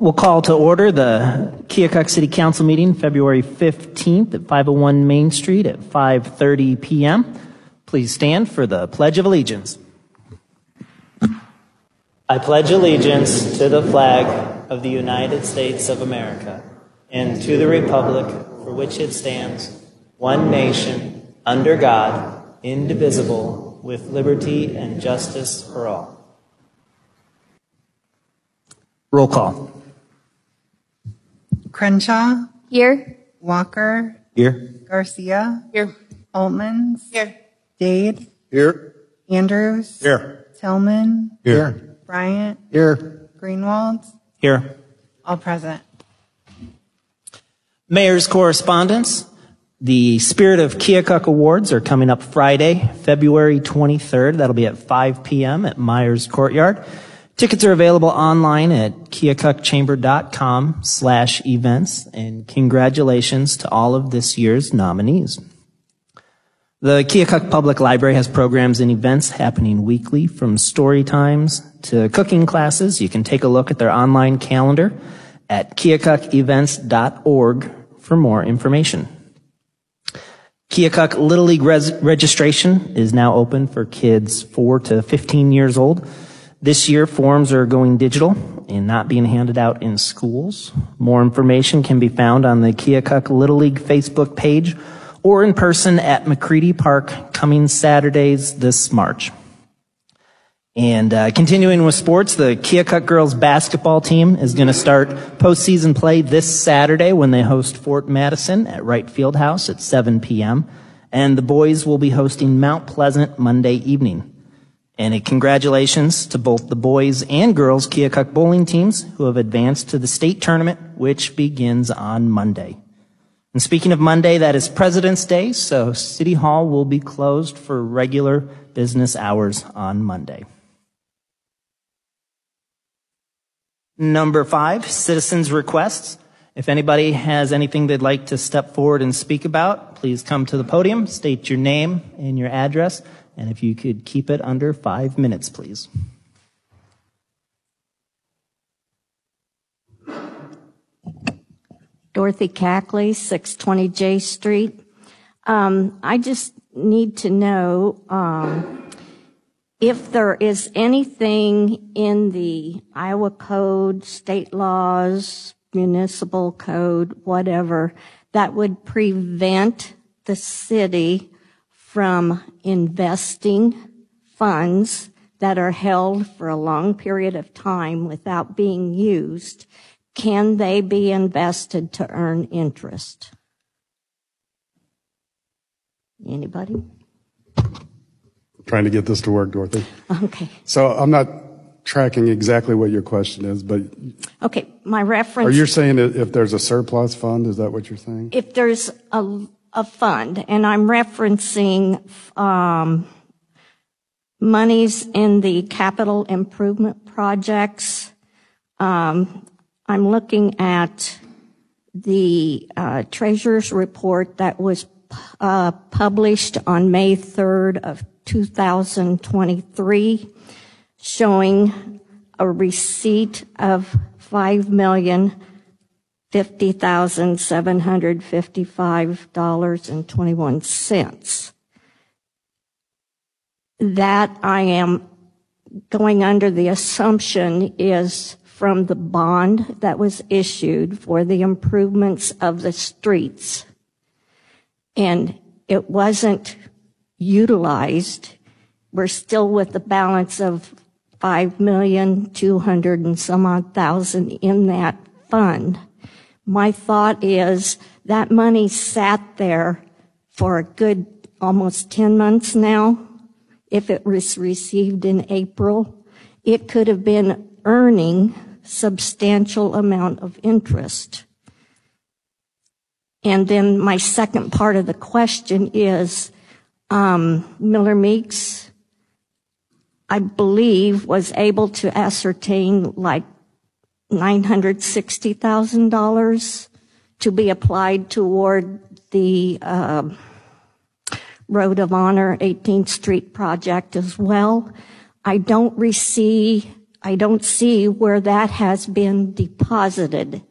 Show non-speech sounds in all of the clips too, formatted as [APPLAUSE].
We'll call to order the Keokuk City Council meeting February 15th at 501 Main Street at 5:30 PM. Please stand for the Pledge of Allegiance. I pledge allegiance to the flag of the United States of America and to the republic for which it stands, one nation, under God, indivisible, with liberty and justice for all. Roll call. Crenshaw, Here. Walker, Here. Garcia, Here. Altmans, Here. Dade, Here. Andrews, Here. Tillman, Here. Bryant, Here. Greenwald, Here. all present. Mayor's correspondence. The Spirit of Keokuk Awards are coming up Friday, February 23rd. That'll be at 5 p.m. at Myers Courtyard. Tickets are available online at keokukchamber.com slash events. And congratulations to all of this year's nominees. The Keokuk Public Library has programs and events happening weekly from story times to cooking classes. You can take a look at their online calendar at keokukevents.org for more information. Keokuk Little League res- registration is now open for kids 4 to 15 years old. This year, forms are going digital and not being handed out in schools. More information can be found on the Keokuk Little League Facebook page or in person at McCready Park coming Saturdays this March. And uh, continuing with sports, the Keokuk girls basketball team is going to start postseason play this Saturday when they host Fort Madison at Wright Field House at 7 p.m. And the boys will be hosting Mount Pleasant Monday evening. And congratulations to both the boys and girls Keokuk bowling teams who have advanced to the state tournament, which begins on Monday. And speaking of Monday, that is President's Day, so City Hall will be closed for regular business hours on Monday. Number five, citizens' requests. If anybody has anything they'd like to step forward and speak about, please come to the podium, state your name and your address, and if you could keep it under five minutes, please. Dorothy Cackley, 620 J Street. Um, I just need to know um, if there is anything in the Iowa Code, state laws, municipal code, whatever, that would prevent the city from investing funds that are held for a long period of time without being used. Can they be invested to earn interest? Anybody? Trying to get this to work, Dorothy. Okay. So I'm not tracking exactly what your question is, but Okay, my reference. are you saying if there's a surplus fund, is that what you're saying? if there's a, a fund, and I'm referencing um, monies in the capital improvement projects, um, I'm looking at the uh, treasurer's report that was uh, published on May 3rd of 2023, showing a receipt of five million fifty thousand seven hundred fifty-five dollars and twenty-one cents. That I am going under the assumption is from the bond that was issued for the improvements of the streets. And it wasn't utilized. We're still with the balance of five million two hundred and some odd thousand in that fund. My thought is that money sat there for a good almost 10 months now. If it was received in April, it could have been earning substantial amount of interest. And then my second part of the question is, um, Miller Meeks, I believe, was able to ascertain like $960,000 to be applied toward the um, Road of Honor 18th Street project as well. I don't receive I don't see where that has been deposited.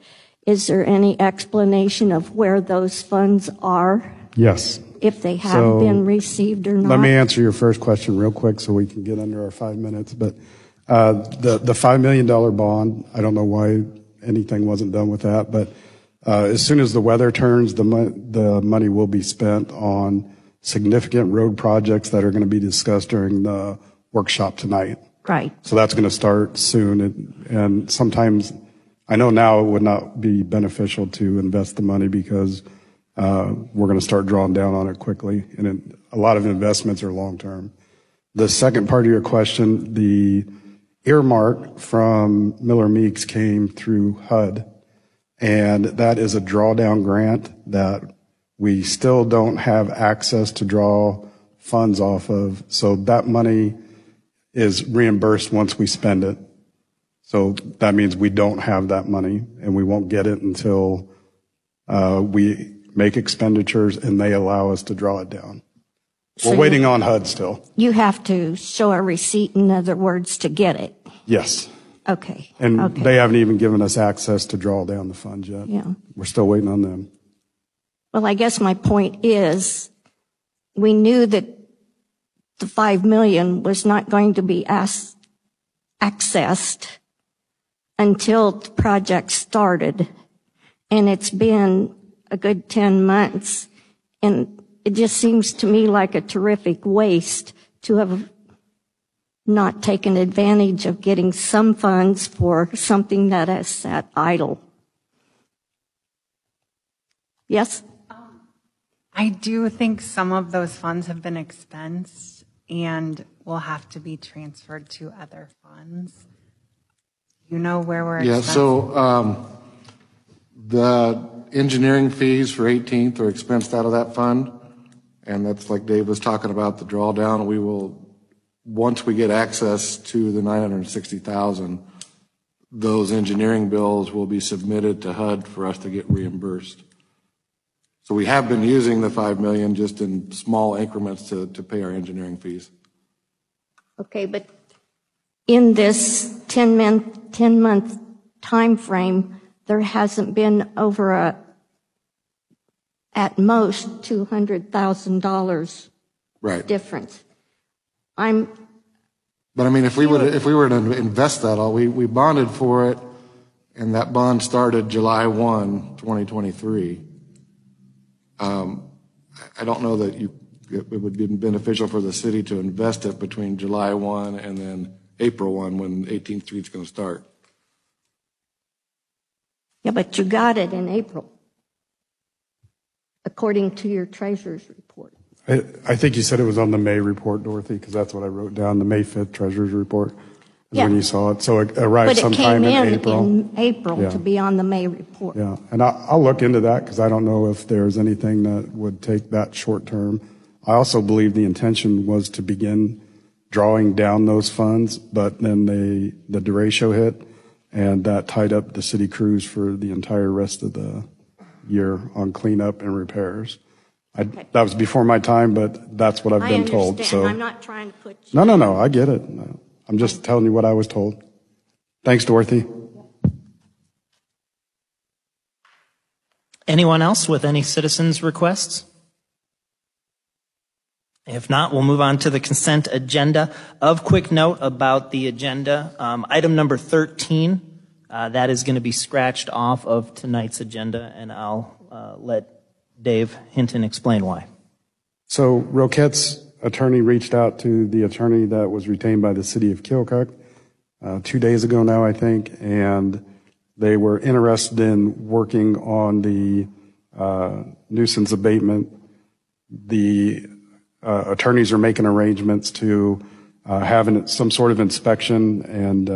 Is there any explanation of where those funds are, Yes. if they have So, been received or not? Let me answer your first question real quick so we can get under our five minutes. But uh, the the $5 million bond, I don't know why anything wasn't done with that, but uh, as soon as the weather turns, the mo- the money will be spent on significant road projects that are going to be discussed during the workshop tonight. Right. So that's going to start soon. And, and sometimes, I know now it would not be beneficial to invest the money because uh, we're going to start drawing down on it quickly. And it, a lot of investments are long term. The second part of your question, the earmark from Miller Meeks came through HUD. And that is a drawdown grant that we still don't have access to draw funds off of. So that money is reimbursed once we spend it. So that means we don't have that money and we won't get it until uh, we make expenditures and they allow us to draw it down. We're waiting on HUD still. You have to show a receipt, in other words, to get it. Yes. Okay. And okay. they haven't even given us access to draw down the funds yet. Yeah. We're still waiting on them. Well, I guess my point is, we knew that the five million was not going to be asked, accessed until the project started. And it's been a good 10 months. And it just seems to me like a terrific waste to have not taken advantage of getting some funds for something that has sat idle. Yes? I do think some of those funds have been expensed and will have to be transferred to other funds. You know where we're Yeah, expensing? so um, the engineering fees for 18th are expensed out of that fund, and that's like Dave was talking about, the drawdown, we will, once we get access to the 960,000, those engineering bills will be submitted to HUD for us to get reimbursed. So we have been using the 5 million just in small increments to, to pay our engineering fees. Okay, but in this 10 month, 10 month timeframe, there hasn't been over a, at most, $200,000 difference. I'm, But I mean, if we would, if we were to invest that all, we, we bonded for it, and that bond started July 1, 2023. Um, I don't know that you, it would be beneficial for the city to invest it between July 1 and then April 1, when 18th Street is going to start. yeah, but you got it in April, according to your treasurer's report. I, think you said it was on the May report, Dorothy, because that's what I wrote down, the May 5th Treasurer's Report. is when you saw it. So it arrived But it sometime came in in April. in April Yeah. to be on the May report. Yeah, and I, I'll look into that because I don't know if there's anything that would take that short term. I also believe the intention was to begin drawing down those funds, but then they, the derecho hit and that tied up the city crews for the entire rest of the year on cleanup and repairs. I, that was before my time, but that's what I've I been told, so. I'm not trying to put you. No, no, no, I get it. I'm just telling you what I was told. Thanks, Dorothy. Anyone else with any citizens' requests? If not, we'll move on to the consent agenda. Of quick note about the agenda, um, item number 13, uh, that is going to be scratched off of tonight's agenda, and I'll uh, let Dave Hinton explain why. So Roquette's attorney reached out to the attorney that was retained by the city of Keokuk uh, two days ago now, I think, and they were interested in working on the uh, nuisance abatement. The uh, attorneys are making arrangements to uh, have an, some sort of inspection and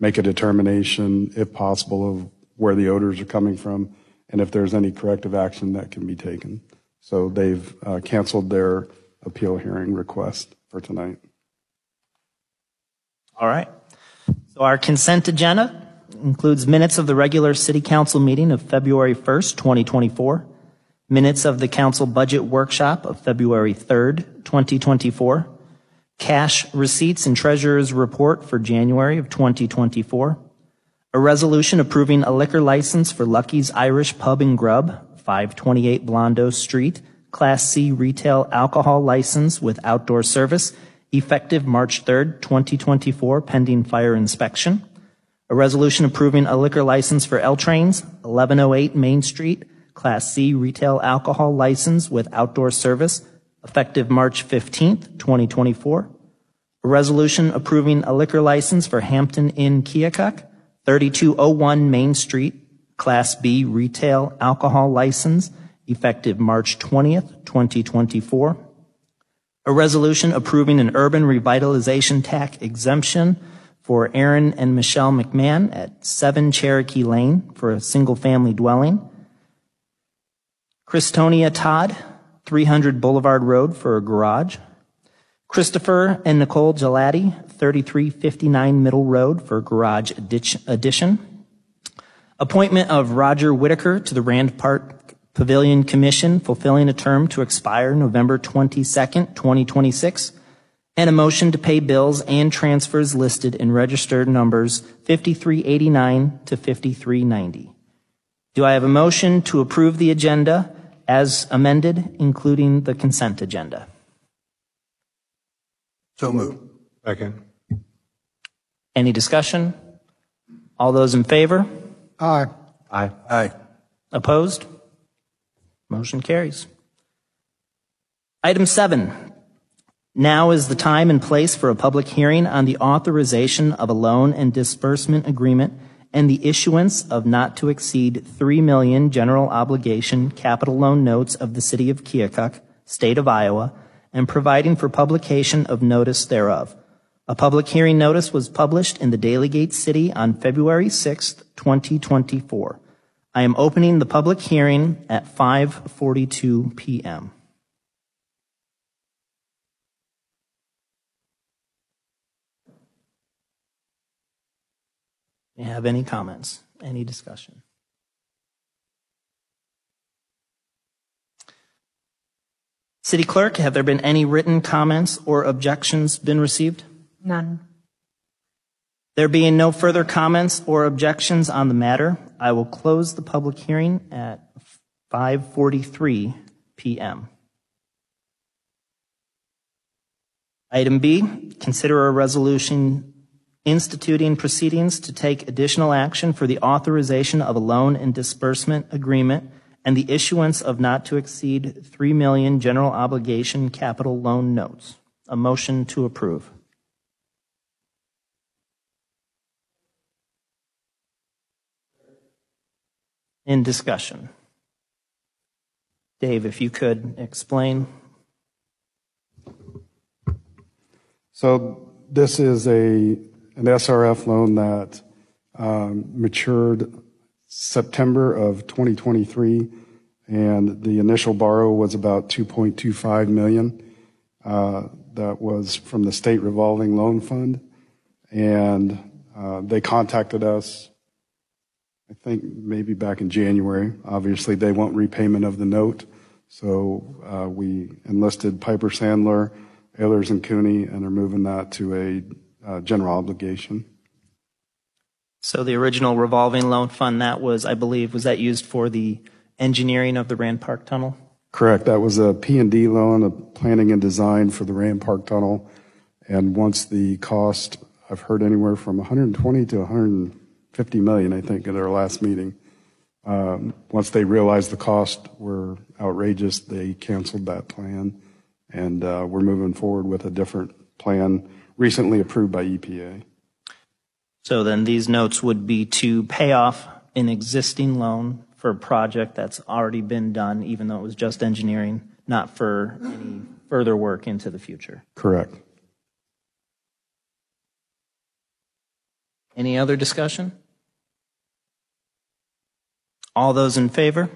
make a determination, if possible, of where the odors are coming from and if there's any corrective action that can be taken. So they've uh, canceled their appeal hearing request for tonight. All right. So our consent agenda includes minutes of the regular city council meeting of February 1st, 2024, minutes of the council budget workshop of February 3rd, 2024, Cash receipts and treasurer's report for January of 2024. A resolution approving a liquor license for Lucky's Irish Pub and Grub, 528 Blondeau Street, Class C retail alcohol license with outdoor service, effective March 3rd, 2024, pending fire inspection. A resolution approving a liquor license for L Trains, 1108 Main Street, Class C retail alcohol license with outdoor service, effective March 15th, 2024. A resolution approving a liquor license for Hampton Inn Keokuk, 3201 Main Street, Class B retail alcohol license, effective March 20th, 2024. A resolution approving an urban revitalization tax exemption for Aaron and Michelle McMahon at 7 Cherokee Lane for a single-family dwelling. Christonia Todd, 300 Boulevard Road for a garage. Christopher and Nicole Gelati, 3359 Middle Road for garage addition. Appointment of Roger Whitaker to the Rand Park Pavilion Commission, fulfilling a term to expire November 22nd, 2026. And a motion to pay bills and transfers listed in registered numbers 5389 to 5390. Do I have a motion to approve the agenda as amended, including the consent agenda? So moved. Second. Any discussion? All those in favor? Aye. Aye. Aye. Opposed? Motion carries. Item seven. Now is the time and place for a public hearing on the authorization of a loan and disbursement agreement and the issuance of not to exceed 3 million general obligation capital loan notes of the city of Keokuk, state of Iowa, and providing for publication of notice thereof. A public hearing notice was published in the Daily Gate City on February 6, 2024. I am opening the public hearing at 5:42 p.m. you have any comments? Any discussion? City Clerk, have there been any written comments or objections been received? None. There being no further comments or objections on the matter, I will close the public hearing at 5:43 p.m. Item B, consider a resolution instituting proceedings to take additional action for the authorization of a loan and disbursement agreement and the issuance of not to exceed 3 million general obligation capital loan notes. A motion to approve. In discussion. Dave, if you could explain. So this is a, an SRF loan that um, matured September of 2023, and the initial borrow was about 2.25 million. Uh, that was from the state revolving loan fund, and uh, they contacted us. I think maybe back in January. Obviously, they want repayment of the note, so uh, we enlisted Piper Sandler, Ahlers and Cooney, and are moving that to a general obligation. So the original revolving loan fund, that was, I believe, was that used for the engineering of the Rand Park Tunnel? Correct. That was a P&D loan, a planning and design for the Rand Park Tunnel. And once the cost, I've heard anywhere from 120 to 150 million, I think, at our last meeting. Um, once they realized the cost were outrageous, they canceled that plan. And uh, we're moving forward with a different plan recently approved by EPA. So then these notes would be to pay off an existing loan for a project that's already been done, even though it was just engineering, not for any further work into the future. Correct. Any other discussion? All those in favor?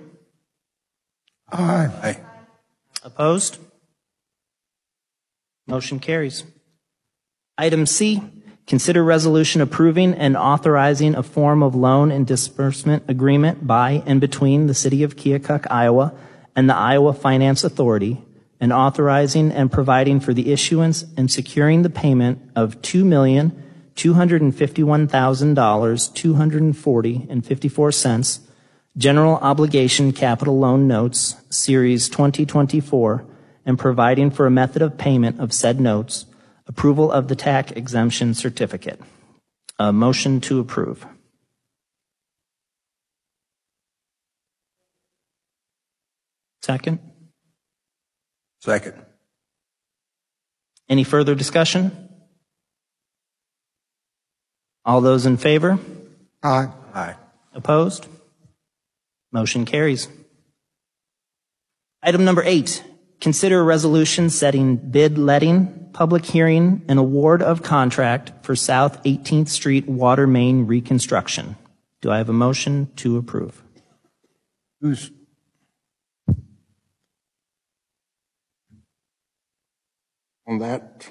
Aye. Aye. Opposed? Motion carries. Item C, consider resolution approving and authorizing a form of loan and disbursement agreement by and between the City of Keokuk, Iowa, and the Iowa Finance Authority and authorizing and providing for the issuance and securing the payment of $2,251,000, 240 and 54 cents general obligation capital loan notes, Series 2024, and providing for a method of payment of said notes, approval of the tax exemption certificate. A motion to approve. Second. Second. Any further discussion? All those in favor? Aye. Aye. Opposed? Motion carries. Item number eight, consider a resolution setting bid letting, public hearing, and award of contract for South 18th Street water main reconstruction. Do I have a motion to approve? Who's? On that?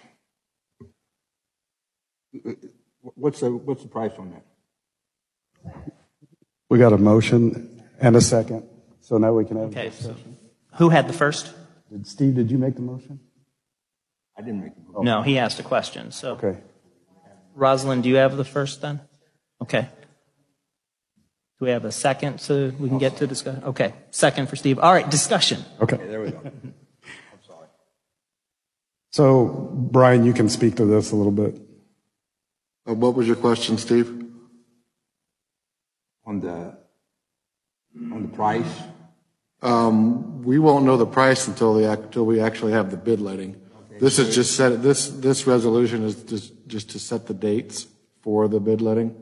What's the, what's the price on that? We got a motion and a second, so now we can have. Okay, so who had the first? Did- Steve, did you make the motion? I didn't make the motion. No, he asked a question. So, Okay. Rosalind, do you have the first then? Okay. Do we have a second so we can get to discuss? Okay, second for Steve. All right, discussion. Okay. There we go. I'm sorry. So, Brian, you can speak to this a little bit. Uh, What was your question, Steve? On the, on the price? Um, we won't know the price until the, until we actually have the bid letting. This is just set, this, this resolution is just, just to set the dates for the bid letting.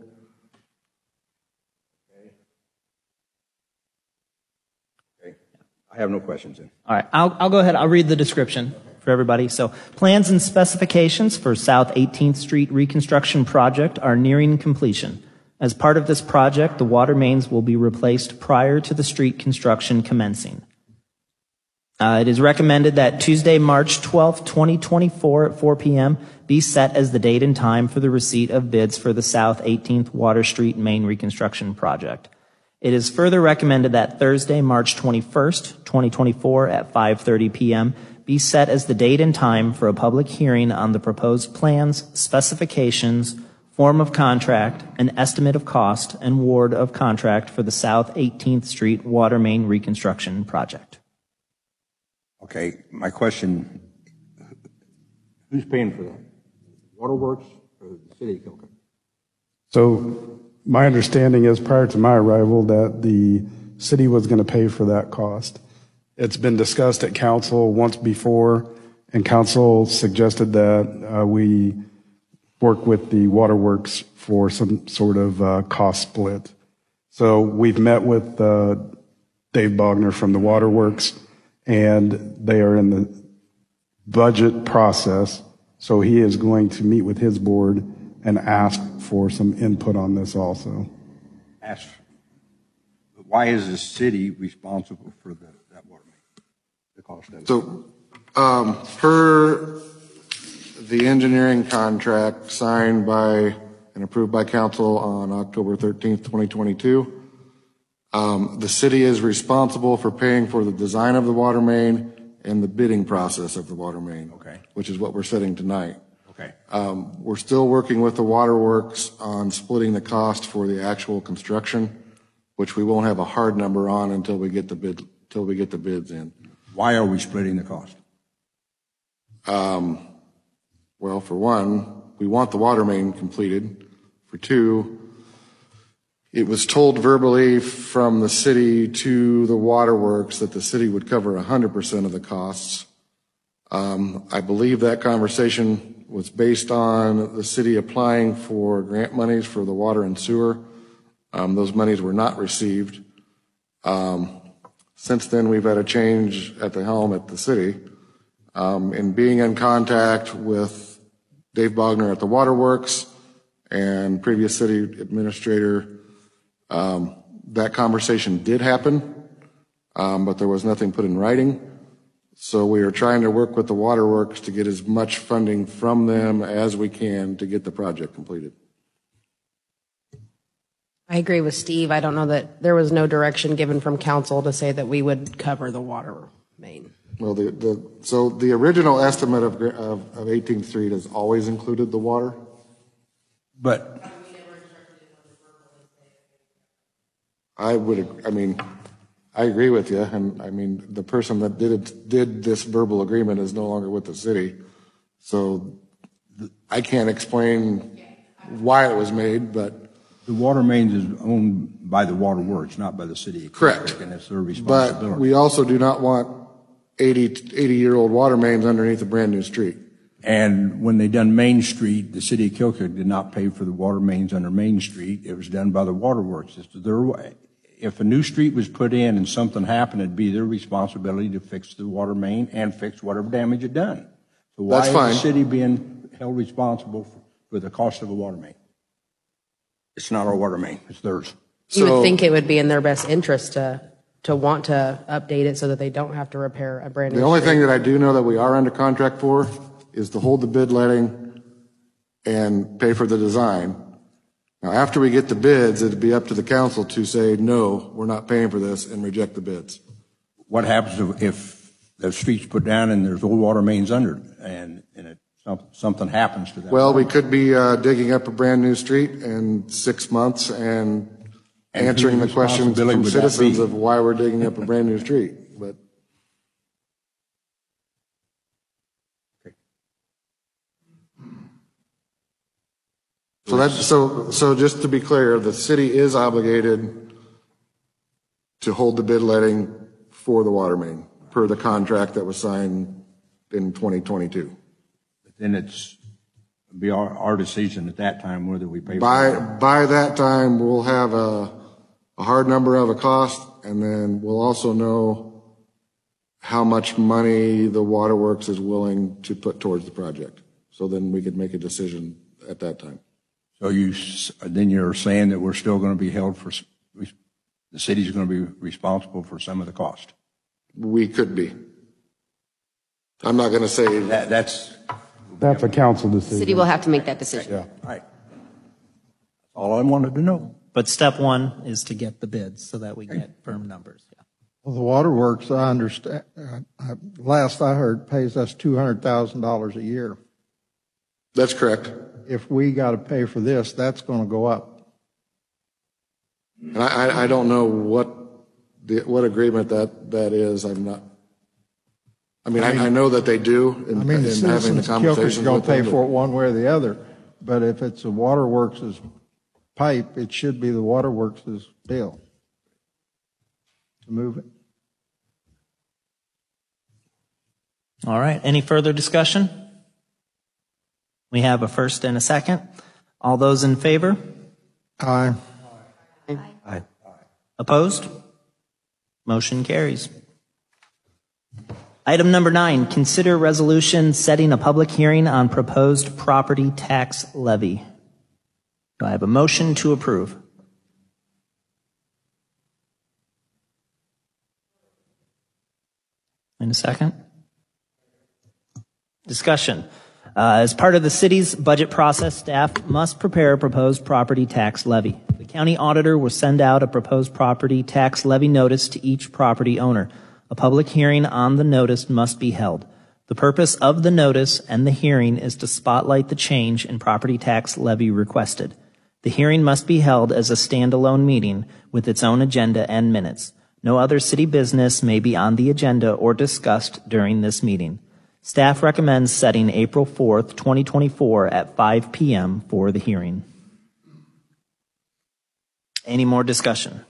Okay. I have no questions then. All right, I'll, I'll go ahead. I'll read the description for everybody. So, plans and specifications for South 18th Street reconstruction project are nearing completion. As part of this project, the water mains will be replaced prior to the street construction commencing. Uh, it is recommended that Tuesday, March 12th, 2024 at 4 p.m. be set as the date and time for the receipt of bids for the South 18th Water Street main reconstruction project. It is further recommended that Thursday, March 21st, 2024 at 5:30 p.m. be set as the date and time for a public hearing on the proposed plans, specifications, form of contract, an estimate of cost and ward of contract for the South 18th Street water main reconstruction project. Okay, my question, who's paying for that? Waterworks or the city of Keokuk? So, my understanding is prior to my arrival that the city was going to pay for that cost. It's been discussed at council once before, and council suggested that uh, we work with the waterworks for some sort of uh, cost split. So we've met with uh, Dave Bogner from the waterworks, and they are in the budget process. So he is going to meet with his board and ask for some input on this also. Ask, why is the city responsible for the, that water main? The cost of it? So, um, per the engineering contract signed by and approved by council on October 13th, 2022, um, the city is responsible for paying for the design of the water main and the bidding process of the water main. Okay. Which is what we're setting tonight. Okay, Um, we're still working with the waterworks on splitting the cost for the actual construction, which we won't have a hard number on until we get the bid, until we get the bids in. why are we splitting the cost? Um, well, for one, we want the water main completed. For two, it was told verbally from the city to the waterworks that the city would cover 100% of the costs. Um, I believe that conversation was based on the city applying for grant monies for the water and sewer. Um, those monies were not received. Um, since then, we've had a change at the helm at the city. Um, in being in contact with Dave Bogner at the Waterworks and previous city administrator, um, that conversation did happen, um, but there was nothing put in writing. So we are trying to work with the Waterworks to get as much funding from them as we can to get the project completed. I agree with Steve. I don't know that there was no direction given from council to say that we would cover the water main. Well, the, the, so the original estimate of, of, of 18th Street has always included the water. But I would, I mean, I agree with you, and I mean, the person that did it, did this verbal agreement is no longer with the city. So I can't explain why it was made, but, the water mains is owned by the water works, not by the city. Correct. And it's their responsibility. but we also do not want 80, 80-year-old water mains underneath a brand-new street. And when they done Main Street, the city of Keokuk did not pay for the water mains under Main Street. It was done by the waterworks. It's their way. If a new street was put in and something happened, it'd be their responsibility to fix the water main and fix whatever damage it done. So why That's is fine. the city being held responsible for- for the cost of a water main? It's not our water main, it's theirs. You So- would think it would be in their best interest to, to want to update it so that they don't have to repair a brand new. The only thing that I do know that we are under contract for is to hold the bid letting and pay for the design. Now, after we get the bids, it'd be up to the council to say, no, we're not paying for this, and reject the bids. What happens if- if the street's put down and there's old water mains under it and, and it, some- something happens to that? Well, we could be uh, digging up a brand-new street in six months and And answering the questions from citizens of why we're digging up a brand-new street, but. So that's, so, so just to be clear, the city is obligated to hold the bid letting for the water main, per the contract that was signed in 2022. But Then it's be our, our decision at that time whether we pay for By, it. by that time, we'll have a, a hard number of a cost, and then we'll also know how much money the waterworks is willing to put towards the project. So then we could make a decision at that time. So you, then you're saying that we're still going to be held for, the city's going to be responsible for some of the cost? We could be. I'm not going to say, That, that's, That's a council decision. City will have to make that decision. Yeah. right. All I wanted to know. But step one is to get the bids so that we get firm numbers. Yeah. Well, the waterworks, I understand, uh, last I heard, pays us $200,000 a year. that's correct. If we got to pay for this, that's going to go up. And I, I, I don't know what, the, what agreement that, that is. I'm not, I mean, I, I know that they do in, I mean, the in having the citizens conversations going to pay them. for it one way or the other. But if it's the waterworks' pipe, it should be the waterworks' bill to move it. All right. Any further discussion? We have a first and a second. All those in favor? Aye. Opposed? Motion carries. Item number nine, consider resolution setting a public hearing on proposed property tax levy. Do I have a motion to approve? In a second. Discussion. Uh, as part of the city's budget process, staff must prepare a proposed property tax levy. The county auditor will send out a proposed property tax levy notice to each property owner. A public hearing on the notice must be held. The purpose of the notice and the hearing is to spotlight the change in property tax levy requested. The hearing must be held as a standalone meeting with its own agenda and minutes. No other city business may be on the agenda or discussed during this meeting. Staff recommends setting April 4th, 2024 at 5 p.m. for the hearing. Any more discussion?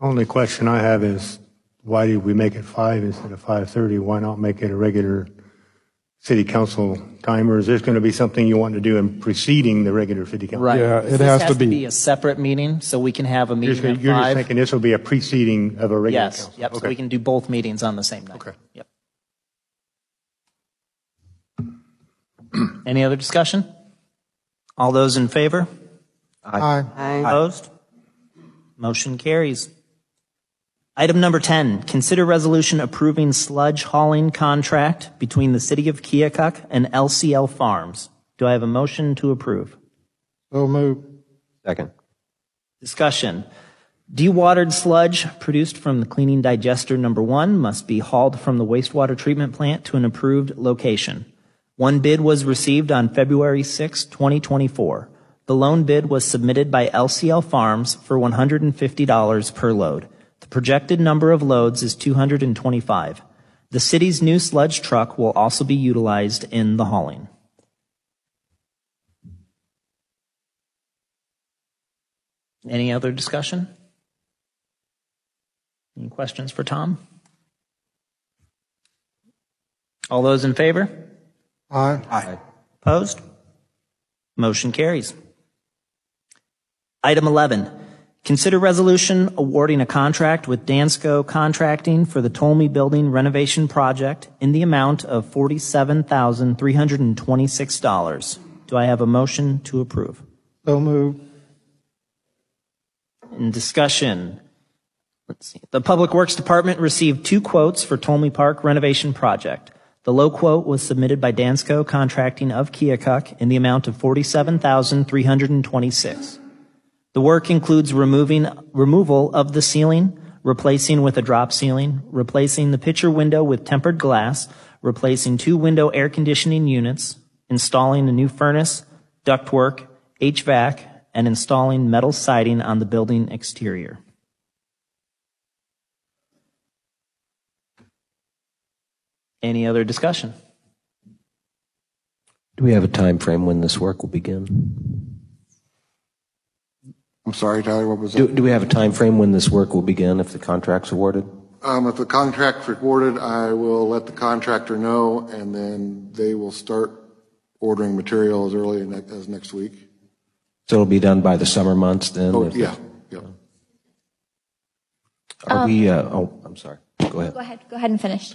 Only question I have is, why did we make it five instead of 5:30? Why not make it a regular city council time? Or is this going to be something you want to do in preceding the regular city council? Right. Yeah, it This has to to be. be a separate meeting, so we can have a You're just, meeting gonna- at you're just five. thinking this will be a preceding of a regular Yes, council? yep, so Okay. we can do both meetings on the same night. Okay. Yep. Any other discussion? All those in favor? Aye. Opposed? Motion carries. Item number 10, consider resolution approving sludge hauling contract between the City of Keokuk and LCL Farms. Do I have a motion to approve? So move. Second. Discussion. Dewatered sludge produced from the cleaning digester number one must be hauled from the wastewater treatment plant to an approved location. One bid was received on February 6, 2024. The loan bid was submitted by LCL Farms for $150 per load. The projected number of loads is 225. The city's new sludge truck will also be utilized in the hauling. Any other discussion? Any questions for Tom? All those in favor? Aye. Opposed? Motion carries. Item 11, consider resolution awarding a contract with Dansco Contracting for the Tolme Building renovation project in the amount of $47,326. Do I have a motion to approve? So moved. In discussion, let's see. The Public Works Department received two quotes for Tolme Park renovation project. The low quote was submitted by Dansco Contracting of Keokuk in the amount of $47,326. The work includes removing removal of the ceiling, replacing with a drop ceiling, replacing the picture window with tempered glass, replacing two window air conditioning units, installing a new furnace, ductwork, HVAC, and installing metal siding on the building exterior. Any other discussion? Do we have a time frame when this work will begin? I'm sorry, Tyler, what was Do, that? do we have a time frame when this work will begin if the contract's awarded? Um, if the contract's awarded, I will let the contractor know, and then they will start ordering material as early ne- as next week. So it'll be done by the summer months then? Oh, if- yeah, yeah. Are we, uh, oh, I'm sorry. Go ahead. Go ahead, go ahead and finish.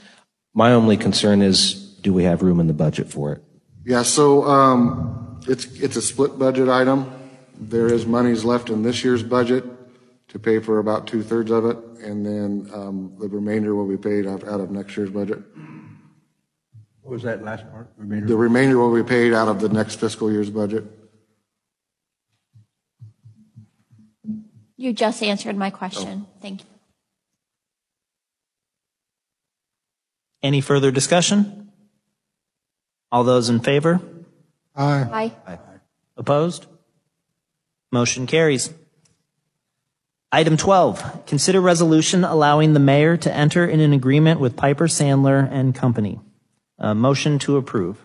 My only concern is, do we have room in the budget for it? Yeah, so, um, it's, it's a split budget item. There is monies left in this year's budget to pay for about two-thirds of it, and then, um, the remainder will be paid out, out of next year's budget. What was that last part? The Remainder? remainder will be paid out of the next fiscal year's budget. You just answered my question. Thank you. Any further discussion? All those in favor? Aye. Aye. Opposed? Motion carries. Item 12, consider resolution allowing the mayor to enter in an agreement with Piper Sandler and Company. A motion to approve.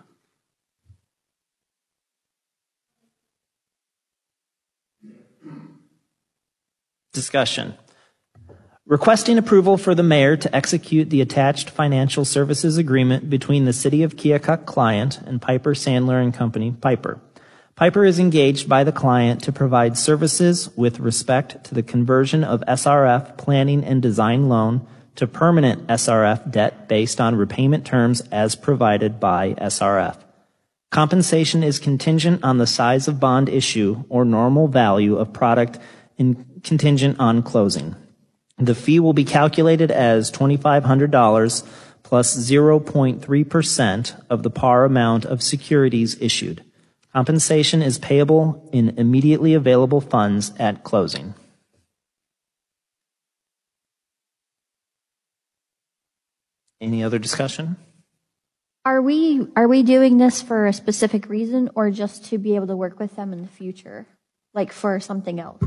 Discussion. Requesting approval for the mayor to execute the attached financial services agreement between the City of Keokuk client and Piper Sandler and Company, Piper. Piper is engaged by the client to provide services with respect to the conversion of SRF planning and design loan to permanent SRF debt based on repayment terms as provided by SRF. Compensation is contingent on the size of bond issue or normal value of product contingent on closing. The fee will be calculated as $2,500 plus 0.3% of the par amount of securities issued. Compensation is payable in immediately available funds at closing. Any other discussion? Are we, are we doing this for a specific reason or just to be able to work with them in the future? Like for something else?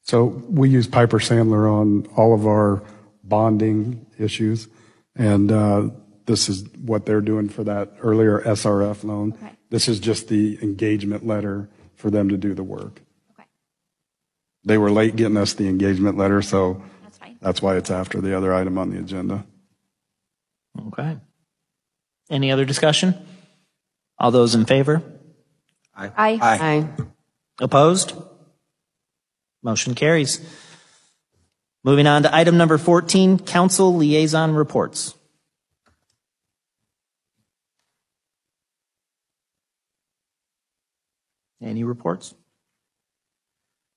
So we use Piper Sandler on all of our bonding issues, and uh, this is what they're doing for that earlier SRF loan. Okay. This is just the engagement letter for them to do the work. Okay, They were late getting us the engagement letter, so that's fine. that's why it's after the other item on the agenda. Okay. Any other discussion? All those in favor? Aye. Aye. Opposed? Motion carries. Moving on to item number 14, council liaison reports. Any reports?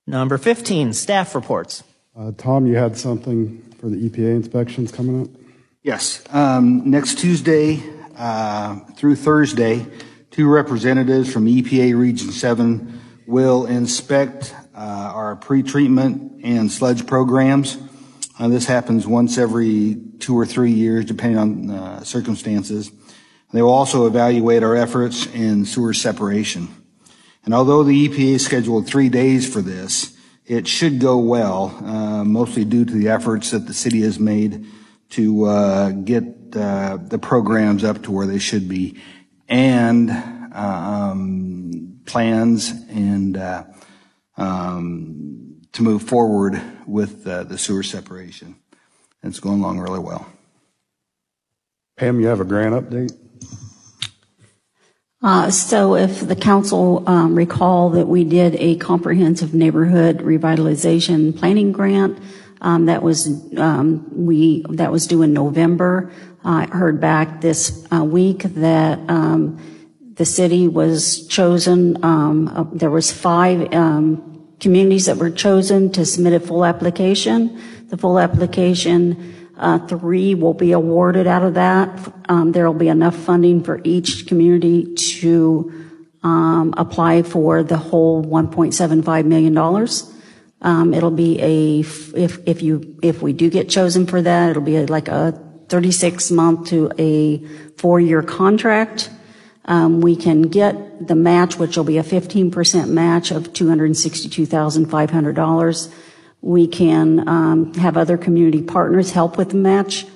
Number 15, staff reports. Uh, Tom, you had something for the EPA inspections coming up? Yes. Um, Next Tuesday uh, through Thursday, two representatives from EPA Region 7 will inspect uh, our our pretreatment and sludge programs. Uh, This happens once every two or three years, depending on uh, circumstances. They will also evaluate our efforts in sewer separation. And although the EPA scheduled three days for this, it should go well, uh, mostly due to the efforts that the city has made to uh, get uh, the programs up to where they should be, and um, plans and uh, um, to move forward with the sewer separation. It's going along really well. Pam, you have a grant update? Uh, So if the council um, recall that we did a comprehensive neighborhood revitalization planning grant, um, that was, um, we, that was due in November. I heard back this uh, week that the city was chosen, uh, there was five communities that were chosen to submit a full application. The full application uh, Three will be awarded out of that. Um, There will be enough funding for each community to um, apply for the whole $1.75 million. Um, It'll be a, if if you, if we do get chosen for that, it'll be like a 36-month to a four-year contract. Um, We can get the match, which will be a 15% match of $262,500. We can um, have other community partners help with the match.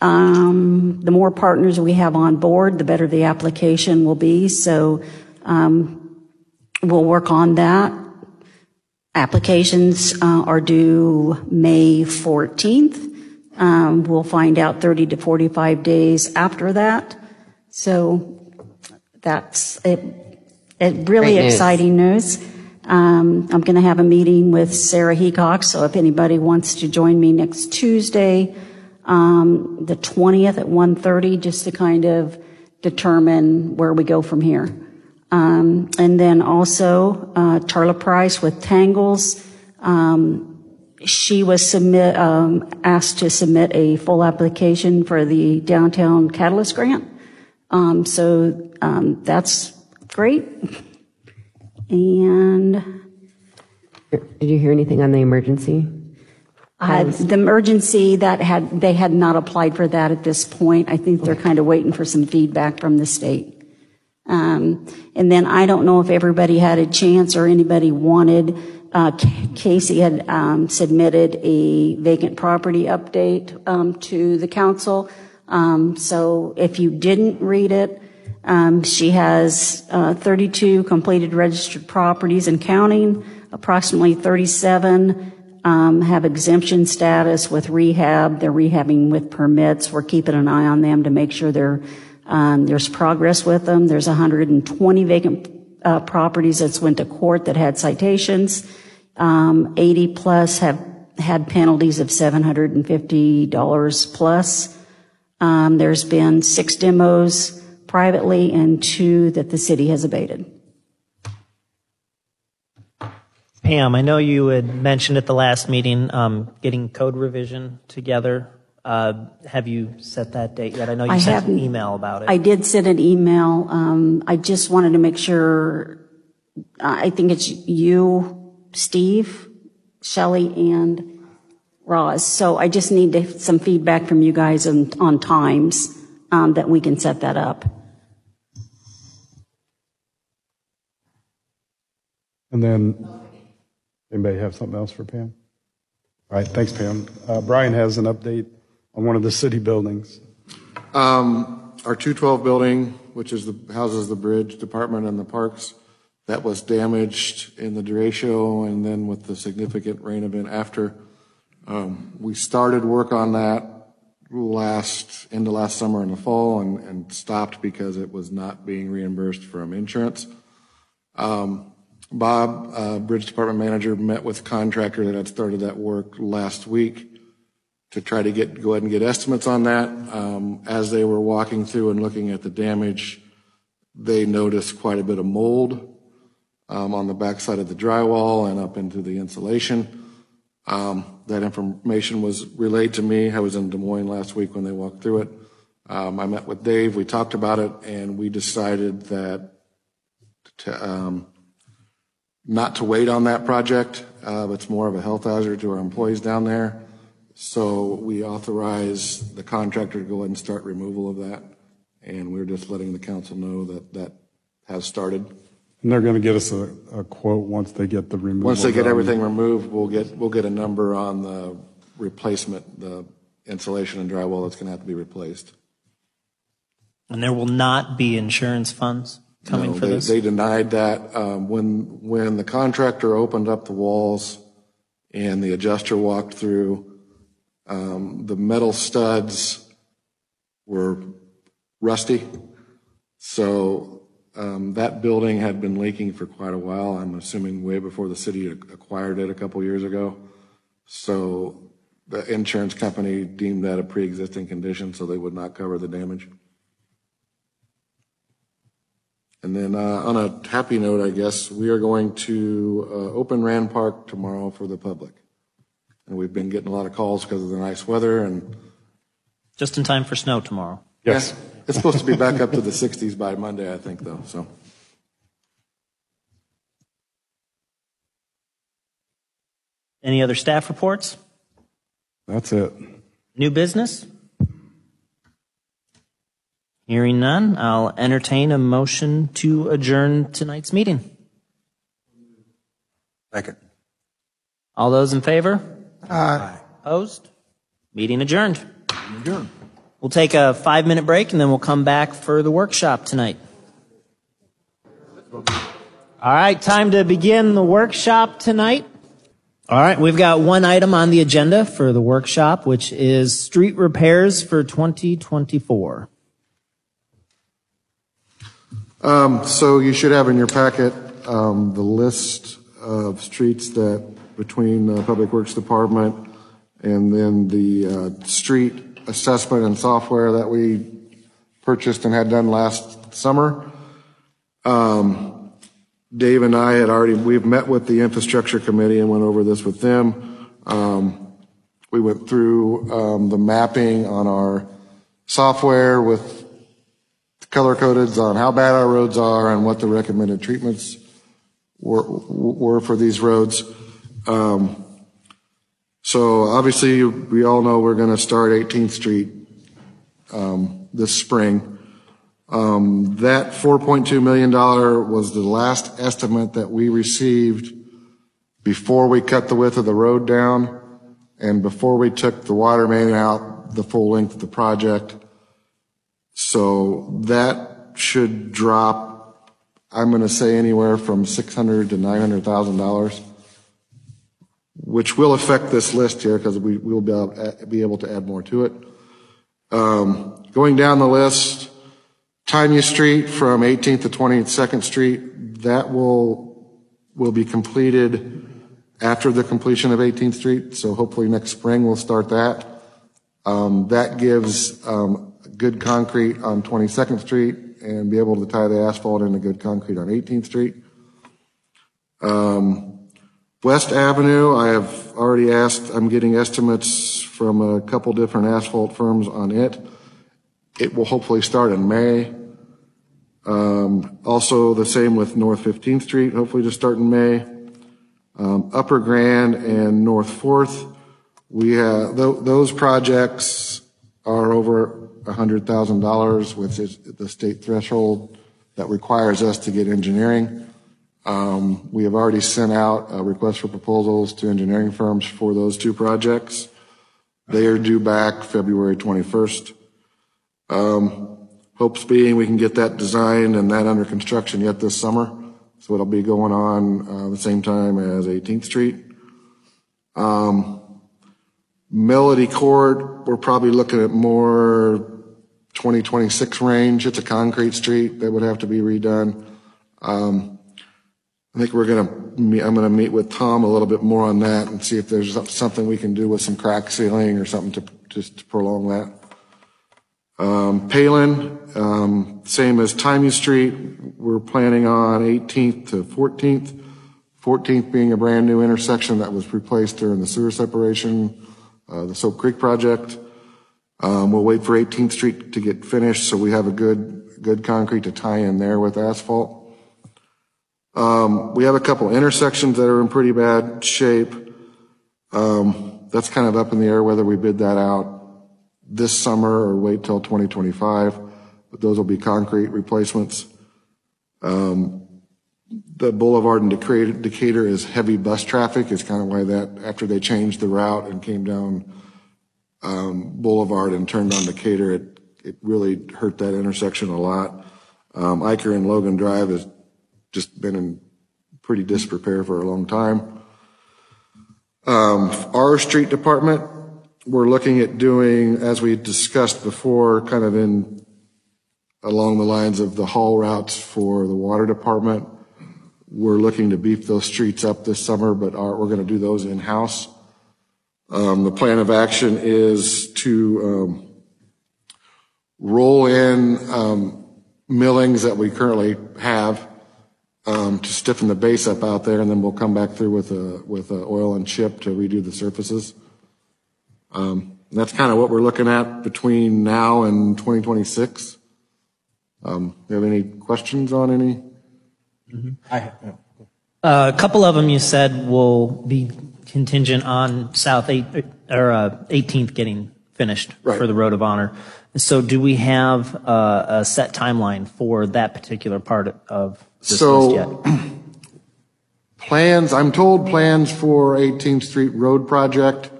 Um, the more partners we have on board, the better the application will be. So um, we'll work on that. Applications uh, are due May 14th. Um, we'll find out 30 to 45 days after that. So that's it. it really Great news. exciting news. Um, I'm going to have a meeting with Sarah Heacock, so if anybody wants to join me next Tuesday, um, the 20th at 1:30, just to kind of determine where we go from here. Um, and then also uh, Price with Tangles. Um, she was submit, um, asked to submit a full application for the downtown catalyst grant. Um, so um, that's great. [LAUGHS] And Did you hear anything on the emergency? uh, the emergency that had, they had not applied for that at this point. I think they're kind of waiting for some feedback from the state. Um, and then I don't know if everybody had a chance or anybody wanted, uh, Ca- Casey had, um, submitted a vacant property update, um, to the council. Um, so if you didn't read it, um, she has, uh, 32 completed registered properties and counting, approximately 37 um, have exemption status with rehab. They're rehabbing with permits. We're keeping an eye on them to make sure um, there's progress with them. There's 120 vacant uh, properties that's went to court that had citations. Um, 80 plus have had penalties of $750 plus. Um, there's been six demos privately and two that the city has abated. Pam, I know you had mentioned at the last meeting um, getting code revision together. Uh, have you set that date yet? I know you I sent an email about it. I did send an email. Um, I just wanted to make sure, uh, I think it's you, Steve, Shelley, and Roz. So I just need to- some feedback from you guys on, on times um, that we can set that up. And then, anybody have something else for Pam? All right, thanks, Pam. Uh, Brian has an update on one of the city buildings. Um, our 212 building, which is the, houses the bridge department and the parks, that was damaged in the derecho and then with the significant rain event after. Um, we started work on that last, into last summer and the fall and, and stopped because it was not being reimbursed from insurance. Um, Bob, uh, Bridge Department Manager, met with contractor that had started that work last week to try to get, go ahead and get estimates on that. Um, as they were walking through and looking at the damage, they noticed quite a bit of mold um, on the backside of the drywall and up into the insulation. Um, that information was relayed to me. I was in Des Moines last week when they walked through it. Um, I met with Dave. We talked about it, and we decided that to, um, not to wait on that project Uh, It's more of a health hazard to our employees down there. So we authorize the contractor to go ahead and start removal of that. And we're just letting the council know that that has started. And they're going to get us a, a quote once they get the removal. Once they get done. everything removed, we'll get, we'll get a number on the replacement, the insulation and drywall that's going to have to be replaced. And there will not be insurance funds coming No, for they- this? They denied that. Um, When, when the contractor opened up the walls and the adjuster walked through, um, the metal studs were rusty. So um, that building had been leaking for quite a while, I'm assuming way before the city acquired it a couple years ago. So the insurance company deemed that a pre-existing condition, so they would not cover the damage. And then uh, on a happy note, I guess, we are going to uh, open Rand Park tomorrow for the public. And we've been getting a lot of calls because of the nice weather and. Just in time for snow tomorrow. Yes. It's supposed to be back up to the 60s by Monday, I think, though, so. Any other staff reports? That's it. New business? Hearing none, I'll entertain a motion to adjourn tonight's meeting. Second. All those in favor? Aye. Opposed? Meeting adjourned. Adjourned. We'll take a five minute break and then we'll come back for the workshop tonight. All right, time to begin the workshop tonight. All right, we've got one item on the agenda for the workshop, which is street repairs for 2024. Um, So you should have in your packet um, the list of streets that, between the Public Works Department and then the uh, street assessment and software that we purchased and had done last summer. Um, Dave and I had already, we've met with the infrastructure committee and went over this with them. Um, We went through um, the mapping on our software with color coded on how bad our roads are and what the recommended treatments were, were for these roads. Um, so obviously, we all know we're going to start 18th Street um, this spring. Um, that $4.2 million was the last estimate that we received before we cut the width of the road down and before we took the water main out the full length of the project. So that should drop, I'm going to say anywhere from $600 to $900,000, which will affect this list here because we will be able, be able to add more to it. Um, going down the list, Tanya Street from 18th to 22nd Street, that will, will be completed after the completion of 18th Street. So hopefully next spring we'll start that. Um, that gives um, good concrete on 22nd Street and be able to tie the asphalt into good concrete on 18th Street. Um, West Avenue, I have already asked, I'm getting estimates from a couple different asphalt firms on it. It will hopefully start in May. Um, also, the same with North 15th Street, hopefully to start in May. Um, Upper Grand and North Fourth, we have, tho- those projects are over $100,000, which is the state threshold that requires us to get engineering. Um, We have already sent out a request for proposals to engineering firms for those two projects. They are due back February 21st. Um, Hopes being we can get that designed and that under construction yet this summer. So it'll be going on uh, the same time as 18th Street. Um, Melody Court, we're probably looking at more 2026 range. It's a concrete street that would have to be redone. Um, I think we're gonna, me- I'm gonna meet with Tom a little bit more on that and see if there's something we can do with some crack sealing or something to, just to prolong that. Um, Palean, um, same as Timea Street, we're planning on 18th to 14th. 14th being a brand-new intersection that was replaced during the sewer separation, uh, the Soap Creek project. Um, We'll wait for 18th Street to get finished, so we have a good, good concrete to tie in there with asphalt. Um, we have a couple intersections that are in pretty bad shape. Um, that's kind of up in the air whether we bid that out this summer or wait till 2025. But those will be concrete replacements. Um, the boulevard in Decatur, Decatur is heavy bus traffic. It's kind of why that after they changed the route and came down um, Boulevard and turned on Decatur, it it really hurt that intersection a lot. Um, Iker and Logan Drive has just been in pretty disrepair for a long time. Um, our street department, we're looking at doing, as we discussed before, kind of in along the lines of the haul routes for the water department. We're looking to beef those streets up this summer, but we're going to do those in-house. Um, the plan of action is to um, roll in um, millings that we currently have um, to stiffen the base up out there, and then we'll come back through with a with a oil and chip to redo the surfaces. Um, that's kind of what we're looking at between now and 2026. Um, do you have any questions on any? Uh, a couple of them you said will be contingent on South eight, or uh, 18th getting finished Right. for the Road of Honor. So do we have uh, a set timeline for that particular part of this So- list yet? [CLEARS THROAT] Plans, I'm told plans for 18th Street Road project,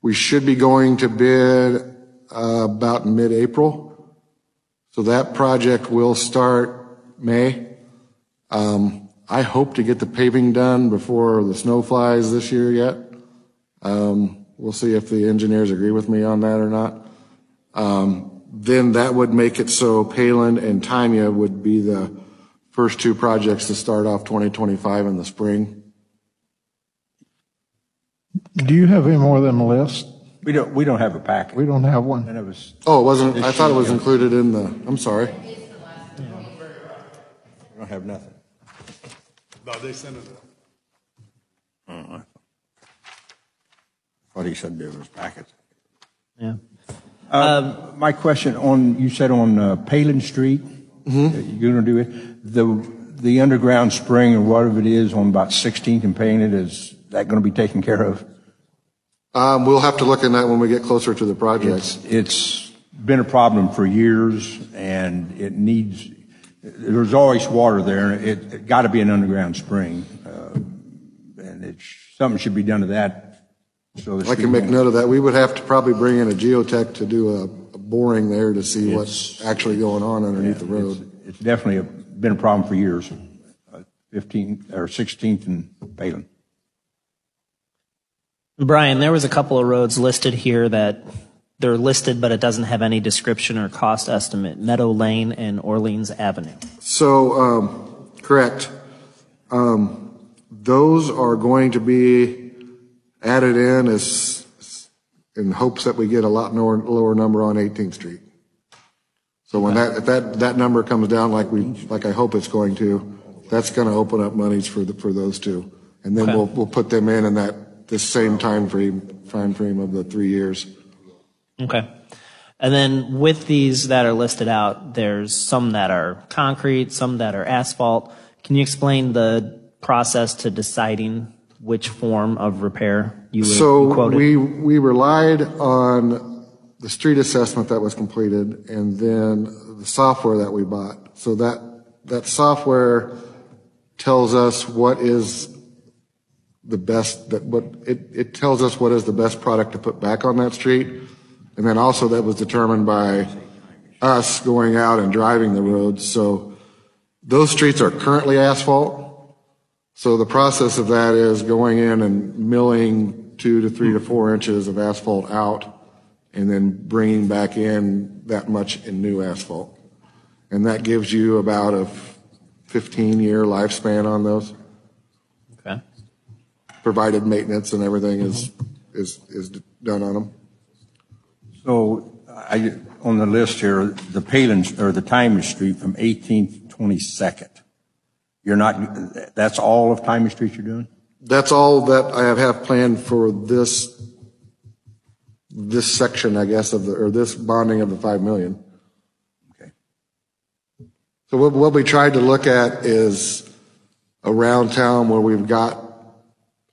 we should be going to bid uh, about mid-April. So that project will start May. Um, I hope to get the paving done before the snow flies this year yet. Um, We'll see if the engineers agree with me on that or not. Um, Then that would make it so Palean and Tanya would be the first two projects to start off 2025 in the spring. Do you have any more than a list? We don't, we don't have a packet. We don't have one. None of us, Oh, it wasn't, I thought it was included in the, I'm sorry. we don't have nothing. No, they sent it. Thought he said there was packets. Yeah. Uh, My question on, you said on uh, Palean Street, Mm-hmm. you're going to do it, the, the underground spring or whatever it is on about 16th and Palean, is that going to be taken care of? Um, We'll have to look at that when we get closer to the project. It's, it's been a problem for years and it needs, there's always water there. and It, it got to be an underground spring. uh, And it's, something should be done to that. So I can make note of that. We would have to probably bring in a geotech to do a a boring there to see what's actually going on underneath the road. It's definitely a- been a problem for years. Uh, 15th or 16th and Palean. Brian, there was a couple of roads listed here that they're listed, but it doesn't have any description or cost estimate. Meadow Lane and Orleans Avenue. So, um, correct. Um, those are going to be added in as, in hopes that we get a lot lower, lower number on 18th Street. So when that, if that, that number comes down like we, like I hope it's going to, that's going to open up monies for the, for those two. And then we'll, we'll put them in in that, this same time frame, time frame of the three years. Okay. And then with these that are listed out, there's some that are concrete, some that are asphalt. Can you explain the process to deciding which form of repair you would- you So quoted? we, we relied on the street assessment that was completed and then the software that we bought. So that, that software tells us what is the best, that what, it, it tells us what is the best product to put back on that street. And then also that was determined by us going out and driving the roads. So those streets are currently asphalt. So the process of that is going in and milling two to three to four inches of asphalt out and then bringing back in that much in new asphalt. And that gives you about a 15-year lifespan on those, Okay. provided maintenance and everything is, is, is done on them. So on the list here, the Palean, or the Timea Street from 18th to 22nd. You're not, that's all of Timea Street you're doing? That's all that I have, have planned for this, this section, I guess, of the, or this bonding of the 5 million. Okay. So what, we tried to look at is around town where we've got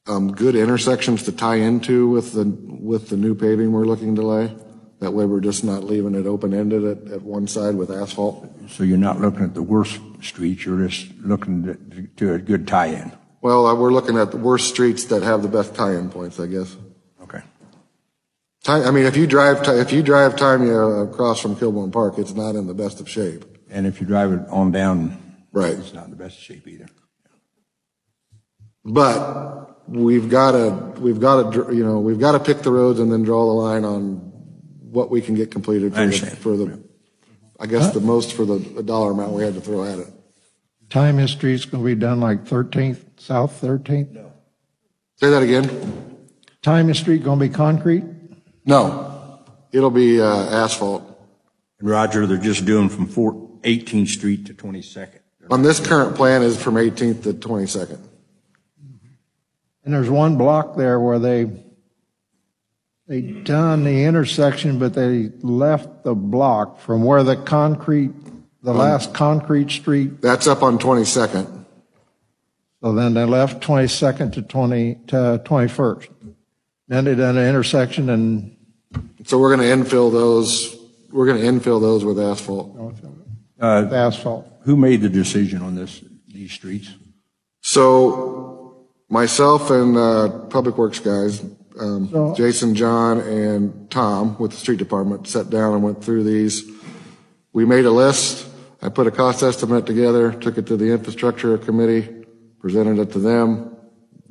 um, good intersections to tie into with the, with the new paving we're looking to lay. That way we're just not leaving it open-ended at, at one side with asphalt. So you're not looking at the worst streets, you're just looking to, to a good tie-in. Well, uh, we're looking at the worst streets that have the best tie-in points, I guess. Okay. Ti- I mean, if you drive, if you drive Timea across from Kilbourne Park, it's not in the best of shape. And if you drive it on down, Right. it's not in the best shape either. But we've got to, we've got to, you know, we've got to pick the roads and then draw the line on what we can get completed for the, for the, I guess the most for the the dollar amount we had to throw at it. Time history is going to be done like 13th, South 13th? No. Say that again? Time Street going to be concrete? No. It'll be uh, asphalt. And Roger, they're just doing from Fort 18th Street to 22nd. On this current plan is from 18th to 22nd. And there's one block there where they, they done the intersection, but they left the block from where the concrete, the last concrete street. That's up on 22nd. So then they left 22nd to 20, to 21st. Then they done the intersection and So we're going to infill those, we're going to infill those with asphalt. Uh, asphalt. Who made the decision on this, these streets? So myself and uh, Public Works guys, um, So- Jason, John, and Tom with the street department sat down and went through these. We made a list. I put a cost estimate together, took it to the infrastructure committee, presented it to them.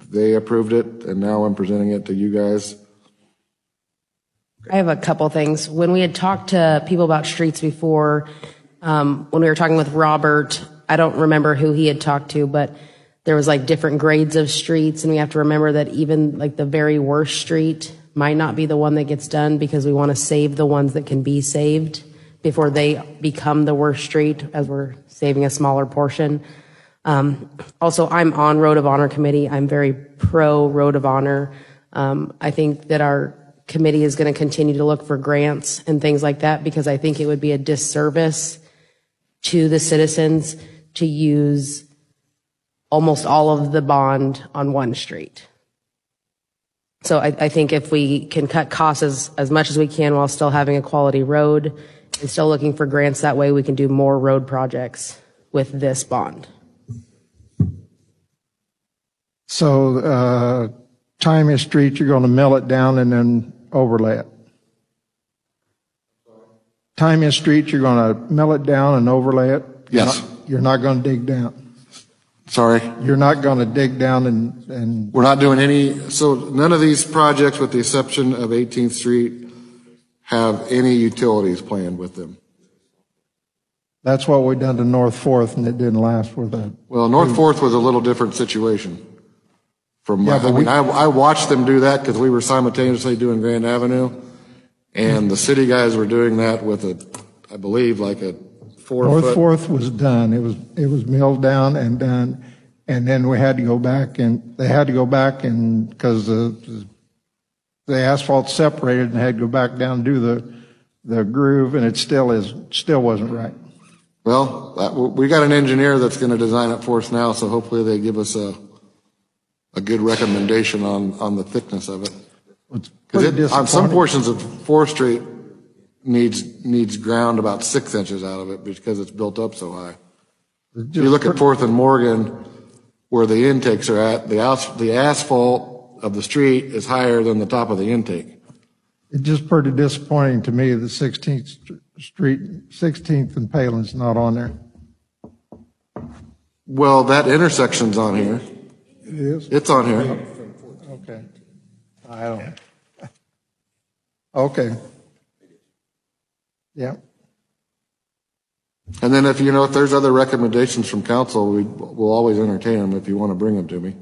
They approved it, and now I'm presenting it to you guys. I have a couple things. When we had talked to people about streets before, um, when we were talking with Robert, I don't remember who he had talked to, but there was like different grades of streets, and we have to remember that even like the very worst street might not be the one that gets done because we want to save the ones that can be saved before they become the worst street, as we're saving a smaller portion. Um, also, I'm on Road of Honor committee. I'm very pro Road of Honor. Um, I think that our committee is going to continue to look for grants and things like that because I think it would be a disservice to the citizens to use almost all of the bond on one street. So I, I think if we can cut costs as, as much as we can while still having a quality road and still looking for grants, that way we can do more road projects with this bond. So, uh, Time Street, you're going to mill it down and then overlay it. Time Street, you're going to mill it down and overlay it? You're Yes. not- You're not going to dig down? Sorry? You're not going to dig down and, and, We're not doing any, so none of these projects, with the exception of 18th Street, have any utilities planned with them. that's what we done to North Fourth and it didn't last with that. Well, North Fourth was a little different situation. From, Yeah, I but mean, we- I, I watched them do that because we were simultaneously doing Grand Avenue, and the city guys were doing that with a, I believe, like a four North foot. Fourth was done. It was, it was milled down and done. And then we had to go back and, they had to go back and, because the, the asphalt separated and had to go back down and do the, the groove and it still is, still wasn't right. Well, that- we got an engineer that's going to design it for us now, so hopefully they give us a, a good recommendation on, on the thickness of it. Because on some portions of Fourth Street needs, needs ground about six inches out of it because it's built up so high. If you look at Fourth and Morgan, where the intakes are at, the the asphalt of the street is higher than the top of the intake. It's just pretty disappointing to me that 16th Street, 16th and Palean's not on there. Well, that intersection's on here. It is? It's on here. Okay. I don't. Okay. Yeah. And then if, you know, if there's other recommendations from council, we, we'll always entertain them if you want to bring them to me.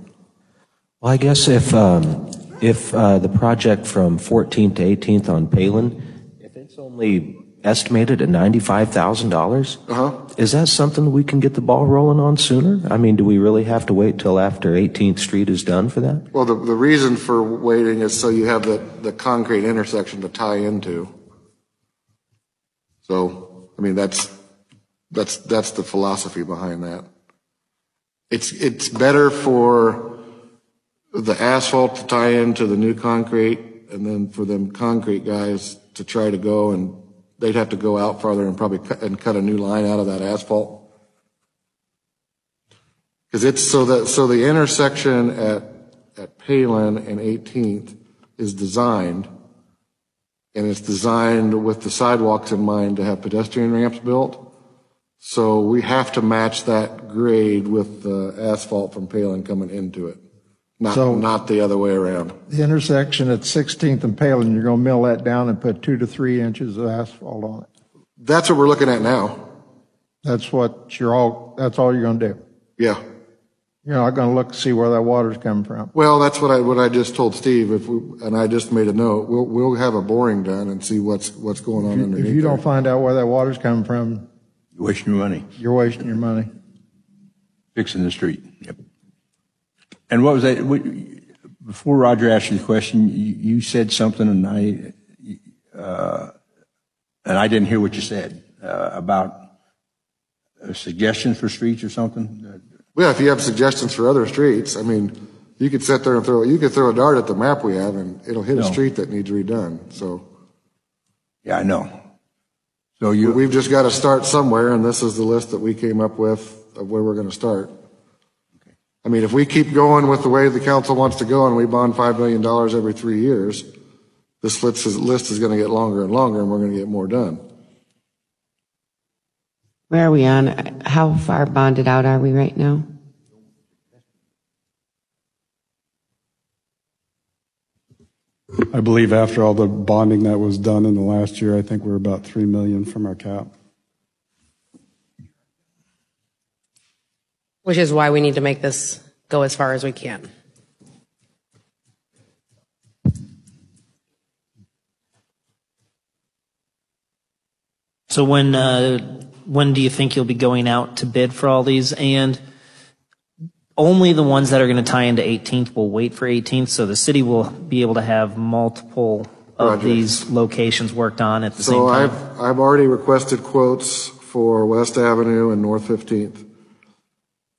Well, I guess if, um, if uh, the project from 14th to 18th on Palean, if it's only estimated at $95,000, Uh-huh. is that something we can get the ball rolling on sooner? I mean, do we really have to wait till after 18th Street is done for that? Well, the, the reason for waiting is so you have the, the concrete intersection to tie into. So, I mean, that's, that's, that's the philosophy behind that. It's, it's better for the asphalt to tie into the new concrete and then for them concrete guys to try to go and they'd have to go out farther and probably cut, and cut a new line out of that asphalt. Because it's so that, so the intersection at, at Palean and 18th is designed and it's designed with the sidewalks in mind to have pedestrian ramps built. So we have to match that grade with the asphalt from Palean coming into it, not, So- not the other way around. The intersection at 16th and Palean, you're going to mill that down and put two to three inches of asphalt on it. That's what we're looking at now. That's what you're all, that's all you're going to do. Yeah. You're not going to look to see where that water's coming from. Well, that's what I, what I just told Steve, if we, and I just made a note, we'll, we'll have a boring done and see what's, what's going on If underneath you don't there. find out where that water's coming from, You're wasting your money, you're wasting your money. fixing the street. Yep. And what was that, what- before Roger asked you the question, you, you said something and I, uh, and I didn't hear what you said, uh, about uh, suggestions for streets or something? Well, if you have suggestions for other streets, I mean, you could sit there and throw, you could throw a dart at the map we have and it'll hit a No. street that needs redone, so. Yeah, I know. So you, We've just got to start somewhere, and this is the list that we came up with of where we're going to start. I mean, if we keep going with the way the council wants to go and we bond $5 million every three years, this list is, list is going to get longer and longer, and we're going to get more done. Where are we on? How far bonded out are we right now? I believe after all the bonding that was done in the last year, I think we're about 3 million from our cap. Which is why we need to make this go as far as we can. So when uh, when do you think you'll be going out to bid for all these? And only the ones that are going to tie into 18th will wait for 18th, so the city will be able to have multiple of Projects. these locations worked on at the same time. So time. I've, I've already requested quotes for West Avenue and North 15th.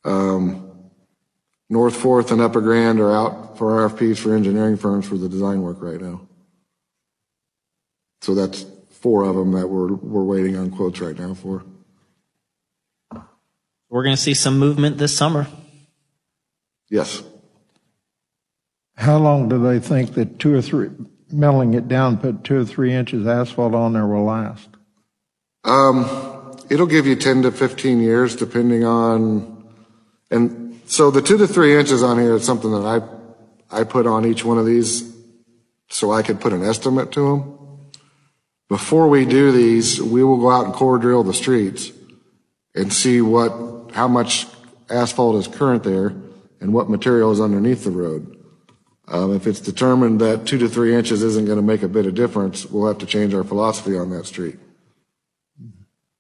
Um, North Fourth and Upper Grand are out for RFPs for engineering firms for the design work right now. So that's four of them that we're, we're waiting on quotes right now for. We're going to see some movement this summer. Yes. How long do they think that two or three, milling it down, put two or three inches asphalt on there will last? Um, it'll give you 10 to 15 years depending on, and so the two to three inches on here is something that I, I put on each one of these so I could put an estimate to them. Before we do these, we will go out and core drill the streets and see what, how much asphalt is current there and what material is underneath the road. Um, if it's determined that two to three inches isn't going to make a bit of difference, we'll have to change our philosophy on that street.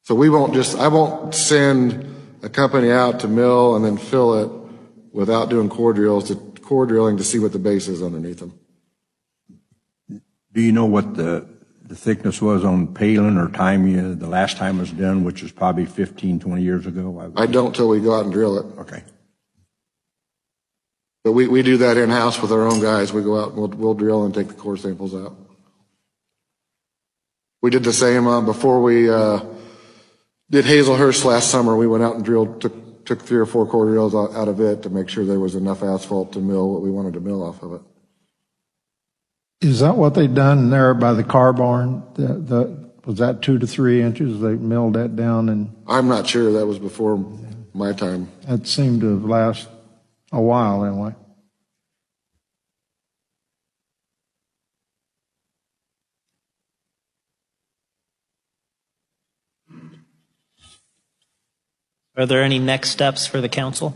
So we won't just, I won't send a company out to mill and then fill it without doing core drills to, core drilling to see what the base is underneath them. do you know what the, the thickness was on Palean or time you, the last time it was done, which was probably 15, 20 years ago? I don't till we go out and drill it. Okay. But we, we do that in-house with our own guys. We go out and we'll, we'll drill and take the core samples out. We did the same, uh, before we, uh, did Hazelhurst last summer. We went out and drilled, took, took three or four core drills out, out of it to make sure there was enough asphalt to mill what we wanted to mill off of it. Is that what they done there by the car barn? The, the, was that two to three inches? They milled that down and I'm not sure. That was before my time. that seemed to last a while anyway. Are there any next steps for the council?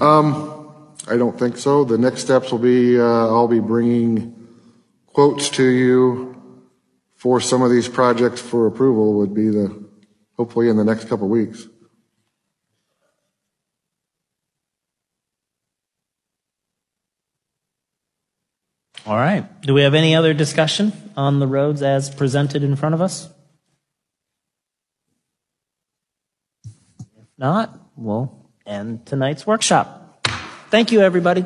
Um, I don't think so. The next steps will be, uh, I'll be bringing quotes to you for some of these projects for approval would be the, hopefully in the next couple weeks. All right. Do we have any other discussion on the roads as presented in front of us? If not, we'll end tonight's workshop. Thank you, everybody.